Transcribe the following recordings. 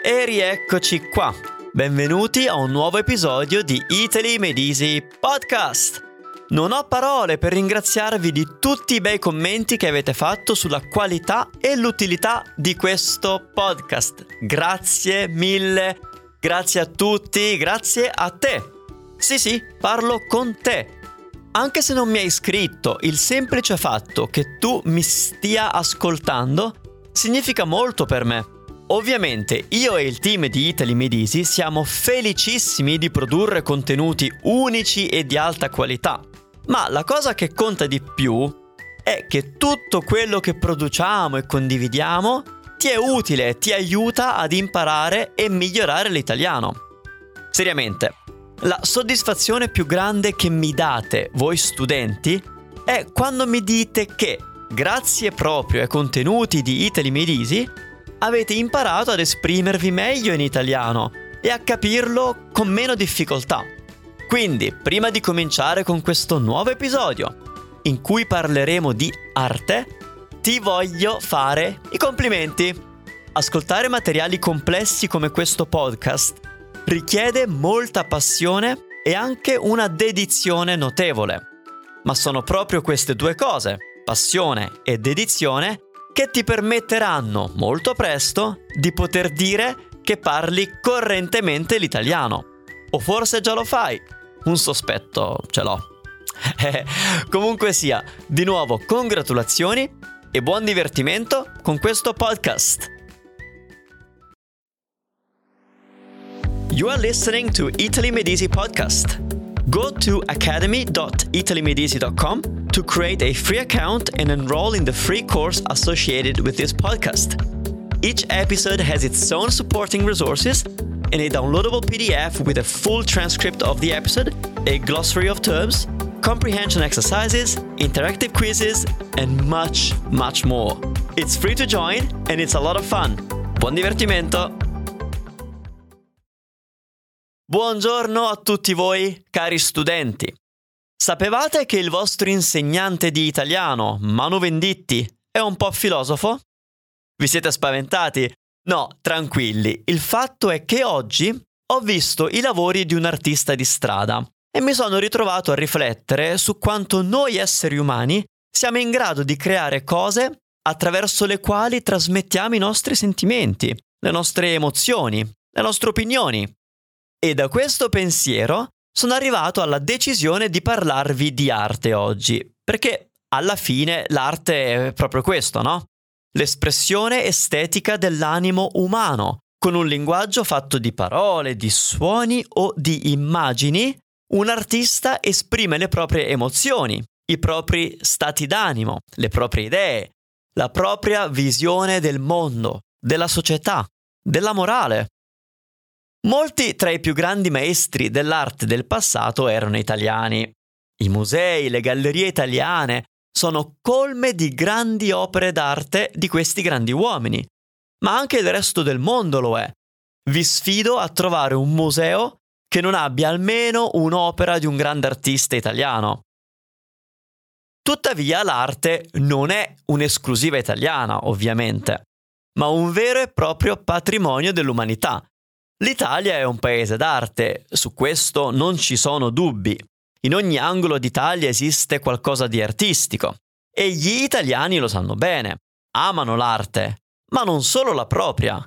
E rieccoci qua. Benvenuti a un nuovo episodio di Italy Made Easy Podcast. Non ho parole per ringraziarvi di tutti i bei commenti che avete fatto sulla qualità e l'utilità di questo podcast. Grazie mille, grazie a tutti, grazie a te. Sì, sì, parlo con te. Anche se non mi hai scritto, il semplice fatto che tu mi stia ascoltando significa molto per me. Ovviamente io e il team di Italy Medisi siamo felicissimi di produrre contenuti unici e di alta qualità. Ma la cosa che conta di più è che tutto quello che produciamo e condividiamo ti è utile, ti aiuta ad imparare e migliorare l'italiano. Seriamente, la soddisfazione più grande che mi date voi studenti è quando mi dite che, grazie proprio ai contenuti di Italy Easy, avete imparato ad esprimervi meglio in italiano e a capirlo con meno difficoltà. Quindi, prima di cominciare con questo nuovo episodio, in cui parleremo di arte, ti voglio fare i complimenti. Ascoltare materiali complessi come questo podcast richiede molta passione e anche una dedizione notevole. Ma sono proprio queste due cose, passione e dedizione, che ti permetteranno molto presto di poter dire che parli correntemente l'italiano. O forse già lo fai, un sospetto ce l'ho. Comunque sia, di nuovo congratulazioni e buon divertimento con questo podcast. You are listening to Italy Medici podcast. Go to academy.italymedici.com to create a free account and enroll in the free course associated with this podcast. Each episode has its own supporting resources and a downloadable PDF with a full transcript of the episode, a glossary of terms, comprehension exercises, interactive quizzes, and much, much more. It's free to join and it's a lot of fun. Buon divertimento! Buongiorno a tutti voi, cari studenti. Sapevate che il vostro insegnante di italiano, Manu Venditti, è un po' filosofo? Vi siete spaventati? No, tranquilli, il fatto è che oggi ho visto i lavori di un artista di strada e mi sono ritrovato a riflettere su quanto noi esseri umani siamo in grado di creare cose attraverso le quali trasmettiamo i nostri sentimenti, le nostre emozioni, le nostre opinioni. E da questo pensiero sono arrivato alla decisione di parlarvi di arte oggi, perché alla fine l'arte è proprio questo, no? l'espressione estetica dell'animo umano, con un linguaggio fatto di parole, di suoni o di immagini, un artista esprime le proprie emozioni, i propri stati d'animo, le proprie idee, la propria visione del mondo, della società, della morale. Molti tra i più grandi maestri dell'arte del passato erano italiani. I musei, le gallerie italiane, sono colme di grandi opere d'arte di questi grandi uomini, ma anche il resto del mondo lo è. Vi sfido a trovare un museo che non abbia almeno un'opera di un grande artista italiano. Tuttavia l'arte non è un'esclusiva italiana, ovviamente, ma un vero e proprio patrimonio dell'umanità. L'Italia è un paese d'arte, su questo non ci sono dubbi. In ogni angolo d'Italia esiste qualcosa di artistico e gli italiani lo sanno bene, amano l'arte, ma non solo la propria,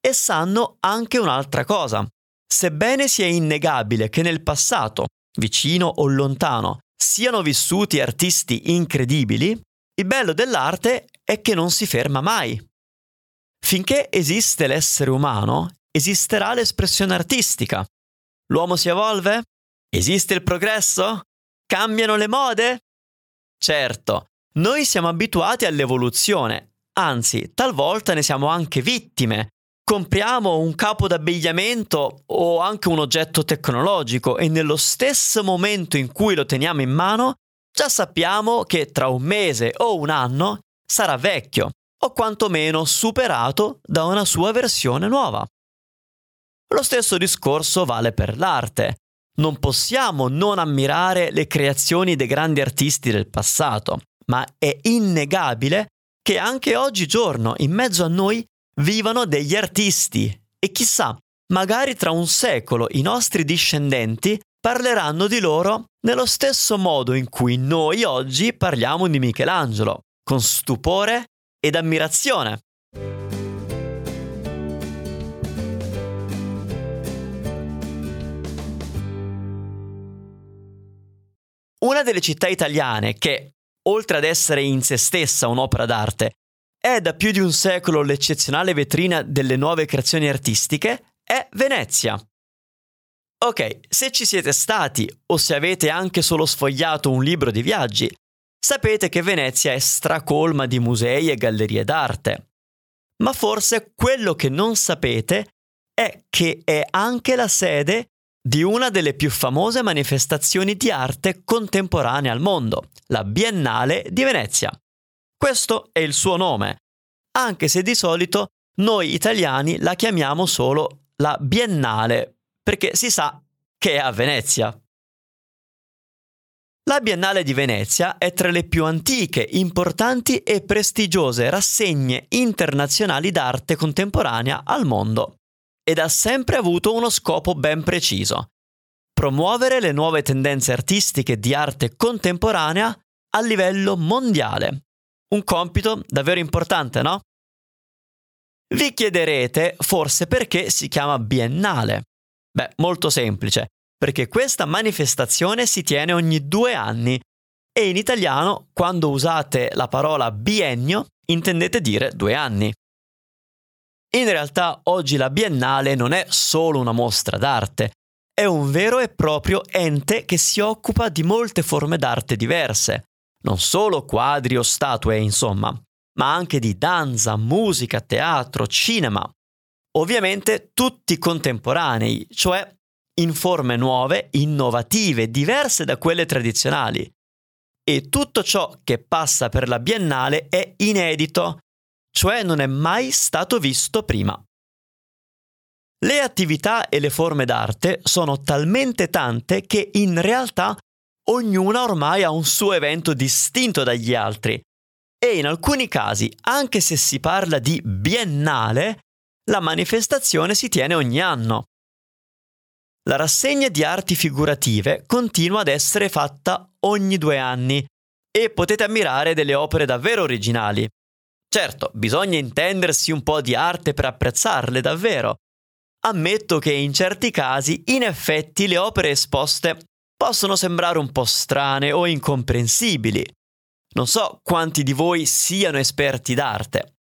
e sanno anche un'altra cosa. Sebbene sia innegabile che nel passato, vicino o lontano, siano vissuti artisti incredibili, il bello dell'arte è che non si ferma mai. Finché esiste l'essere umano, esisterà l'espressione artistica. L'uomo si evolve? Esiste il progresso? Cambiano le mode? Certo, noi siamo abituati all'evoluzione, anzi, talvolta ne siamo anche vittime. Compriamo un capo d'abbigliamento o anche un oggetto tecnologico e nello stesso momento in cui lo teniamo in mano, già sappiamo che tra un mese o un anno sarà vecchio o quantomeno superato da una sua versione nuova. Lo stesso discorso vale per l'arte non possiamo non ammirare le creazioni dei grandi artisti del passato, ma è innegabile che anche oggigiorno in mezzo a noi vivano degli artisti E chissà, magari tra un secolo i nostri discendenti parleranno di loro nello stesso modo in cui noi oggi parliamo di Michelangelo, con stupore ed ammirazione. Una delle città italiane che, oltre ad essere in se stessa un'opera d'arte, è da più di un secolo l'eccezionale vetrina delle nuove creazioni artistiche, è Venezia. Ok, se ci siete stati o se avete anche solo sfogliato un libro di viaggi, sapete che Venezia è stracolma di musei e gallerie d'arte. Ma forse quello che non sapete è che è anche la sede di una delle più famose manifestazioni di arte contemporanea al mondo, la Biennale di Venezia. Questo è il suo nome, anche se di solito noi italiani la chiamiamo solo la Biennale, perché si sa che è a Venezia. La Biennale di Venezia è tra le più antiche, importanti e prestigiose rassegne internazionali d'arte contemporanea al mondo ed ha sempre avuto uno scopo ben preciso. Promuovere le nuove tendenze artistiche di arte contemporanea a livello mondiale. Un compito davvero importante, no? Vi chiederete forse perché si chiama biennale. Beh, molto semplice, perché questa manifestazione si tiene ogni due anni e in italiano, quando usate la parola biennio, intendete dire due anni. In realtà oggi la Biennale non è solo una mostra d'arte, è un vero e proprio ente che si occupa di molte forme d'arte diverse, non solo quadri o statue, insomma, ma anche di danza, musica, teatro, cinema. Ovviamente tutti contemporanei, cioè in forme nuove, innovative, diverse da quelle tradizionali. E tutto ciò che passa per la Biennale è inedito, cioè non è mai stato visto prima. Le attività e le forme d'arte sono talmente tante che in realtà ognuna ormai ha un suo evento distinto dagli altri e in alcuni casi, anche se si parla di biennale, la manifestazione si tiene ogni anno. La rassegna di arti figurative continua ad essere fatta ogni due anni e potete ammirare delle opere davvero originali. Certo, bisogna intendersi un po' di arte per apprezzarle davvero. Ammetto che in certi casi, in effetti, le opere esposte possono sembrare un po' strane o incomprensibili. Non so quanti di voi siano esperti d'arte,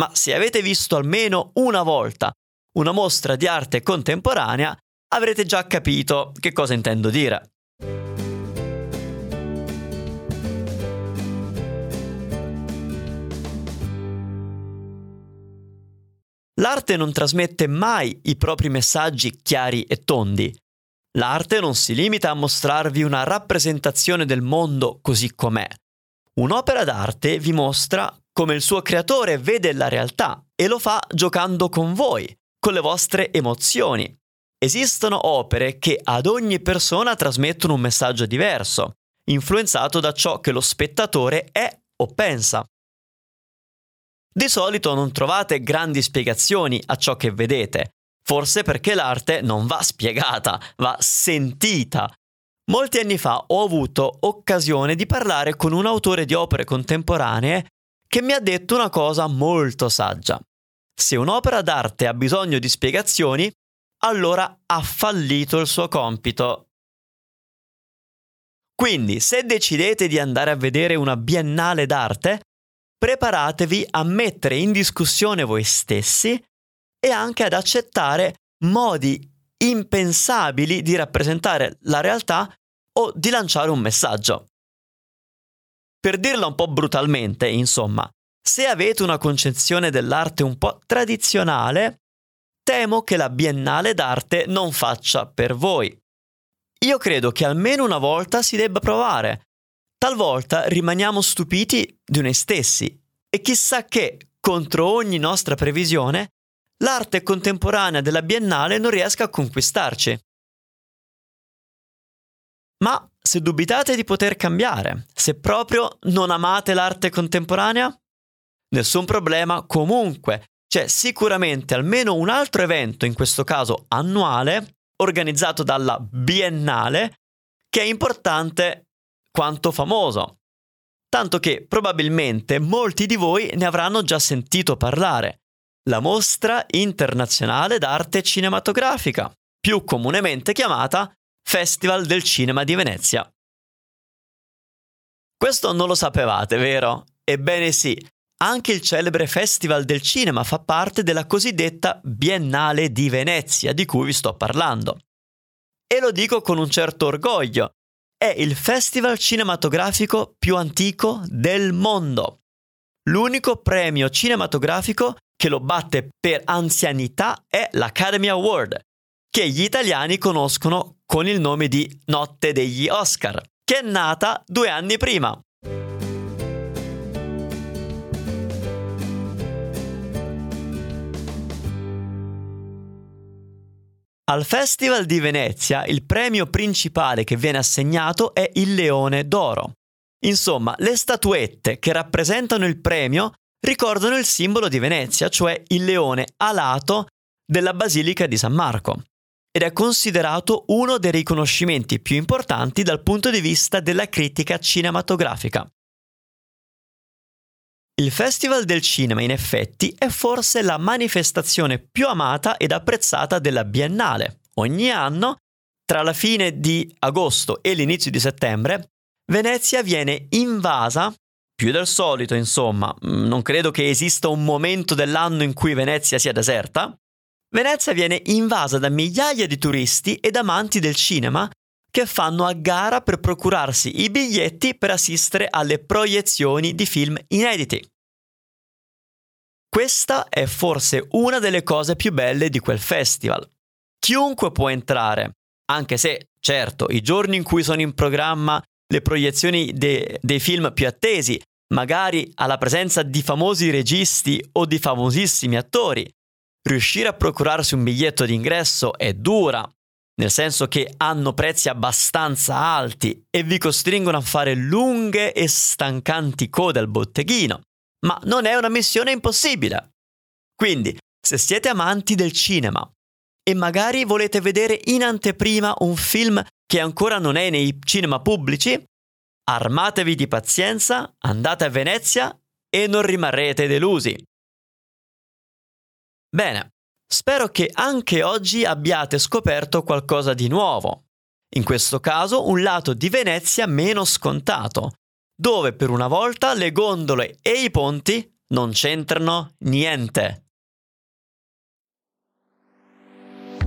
ma se avete visto almeno una volta una mostra di arte contemporanea, avrete già capito che cosa intendo dire. L'arte non trasmette mai i propri messaggi chiari e tondi. L'arte non si limita a mostrarvi una rappresentazione del mondo così com'è. Un'opera d'arte vi mostra come il suo creatore vede la realtà e lo fa giocando con voi, con le vostre emozioni. Esistono opere che ad ogni persona trasmettono un messaggio diverso, influenzato da ciò che lo spettatore è o pensa. Di solito non trovate grandi spiegazioni a ciò che vedete, forse perché l'arte non va spiegata, va sentita. Molti anni fa ho avuto occasione di parlare con un autore di opere contemporanee che mi ha detto una cosa molto saggia. Se un'opera d'arte ha bisogno di spiegazioni, allora ha fallito il suo compito. Quindi, se decidete di andare a vedere una biennale d'arte, preparatevi a mettere in discussione voi stessi e anche ad accettare modi impensabili di rappresentare la realtà o di lanciare un messaggio. Per dirla un po' brutalmente, insomma, se avete una concezione dell'arte un po' tradizionale, temo che la Biennale d'arte non faccia per voi. Io credo che almeno una volta si debba provare, Talvolta rimaniamo stupiti di noi stessi e chissà che, contro ogni nostra previsione, l'arte contemporanea della Biennale non riesca a conquistarci. Ma se dubitate di poter cambiare, se proprio non amate l'arte contemporanea, nessun problema, comunque c'è sicuramente almeno un altro evento, in questo caso annuale, organizzato dalla Biennale, che è importante quanto famoso. Tanto che probabilmente molti di voi ne avranno già sentito parlare. La Mostra Internazionale d'Arte Cinematografica, più comunemente chiamata Festival del Cinema di Venezia. Questo non lo sapevate, vero? Ebbene sì, anche il celebre Festival del Cinema fa parte della cosiddetta Biennale di Venezia di cui vi sto parlando. E lo dico con un certo orgoglio. È il festival cinematografico più antico del mondo. L'unico premio cinematografico che lo batte per anzianità è l'Academy Award, che gli italiani conoscono con il nome di Notte degli Oscar, che è nata due anni prima. Al Festival di Venezia il premio principale che viene assegnato è il Leone d'Oro. Insomma, le statuette che rappresentano il premio ricordano il simbolo di Venezia, cioè il leone alato della Basilica di San Marco, ed è considerato uno dei riconoscimenti più importanti dal punto di vista della critica cinematografica. Il Festival del Cinema, in effetti, è forse la manifestazione più amata ed apprezzata della Biennale. Ogni anno, tra la fine di agosto e l'inizio di settembre, Venezia viene invasa, più del solito insomma, mm, non credo che esista un momento dell'anno in cui Venezia sia deserta, Venezia viene invasa da migliaia di turisti ed amanti del cinema che fanno a gara per procurarsi i biglietti per assistere alle proiezioni di film inediti. Questa è forse una delle cose più belle di quel festival. Chiunque può entrare, anche se, certo, i giorni in cui sono in programma le proiezioni de- dei film più attesi, magari alla presenza di famosi registi o di famosissimi attori, riuscire a procurarsi un biglietto d'ingresso è dura, nel senso che hanno prezzi abbastanza alti e vi costringono a fare lunghe e stancanti code al botteghino, ma non è una missione impossibile. Quindi, se siete amanti del cinema e magari volete vedere in anteprima un film che ancora non è nei cinema pubblici, armatevi di pazienza, andate a Venezia e non rimarrete delusi. Bene, Spero che anche oggi abbiate scoperto qualcosa di nuovo. In questo caso un lato di Venezia meno scontato, dove per una volta le gondole e i ponti non c'entrano niente.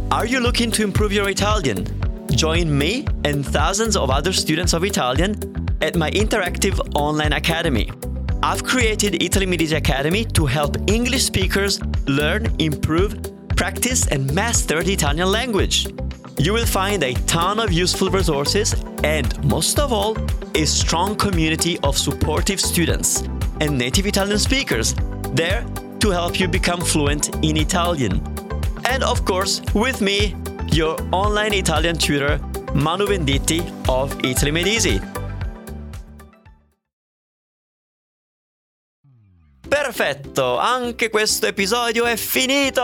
Are you looking to improve your Italian? Join me and thousands of other students of Italian at my interactive online academy. I've created Italy Media Academy to help English speakers learn, improve, practice and master the Italian language. You will find a ton of useful resources and, most of all, a strong community of supportive students and native Italian speakers there to help you become fluent in Italian. And of course, with me, your online Italian tutor, Manu Venditti of Italy Made Easy. Perfetto, anche questo episodio è finito!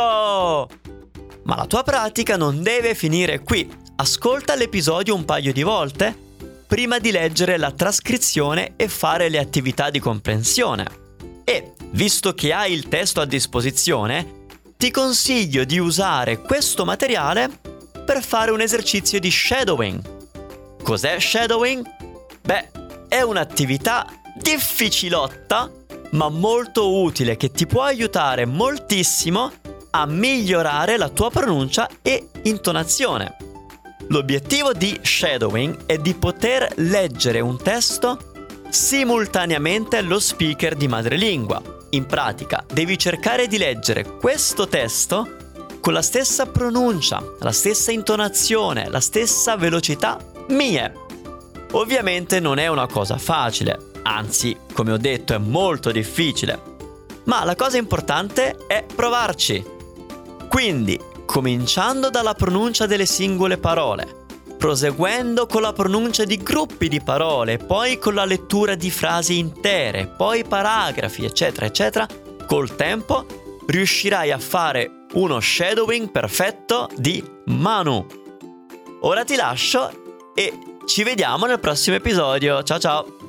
Ma la tua pratica non deve finire qui. Ascolta l'episodio un paio di volte prima di leggere la trascrizione e fare le attività di comprensione. E, visto che hai il testo a disposizione, ti consiglio di usare questo materiale per fare un esercizio di shadowing. Cos'è shadowing? Beh, è un'attività difficilotta ma molto utile che ti può aiutare moltissimo a migliorare la tua pronuncia e intonazione. L'obiettivo di shadowing è di poter leggere un testo simultaneamente allo speaker di madrelingua. In pratica, devi cercare di leggere questo testo con la stessa pronuncia, la stessa intonazione, la stessa velocità mie. Ovviamente non è una cosa facile, Anzi, come ho detto, è molto difficile. Ma la cosa importante è provarci. Quindi, cominciando dalla pronuncia delle singole parole, proseguendo con la pronuncia di gruppi di parole, poi con la lettura di frasi intere, poi paragrafi, eccetera, eccetera, col tempo riuscirai a fare uno shadowing perfetto di Manu. Ora ti lascio e ci vediamo nel prossimo episodio. Ciao ciao!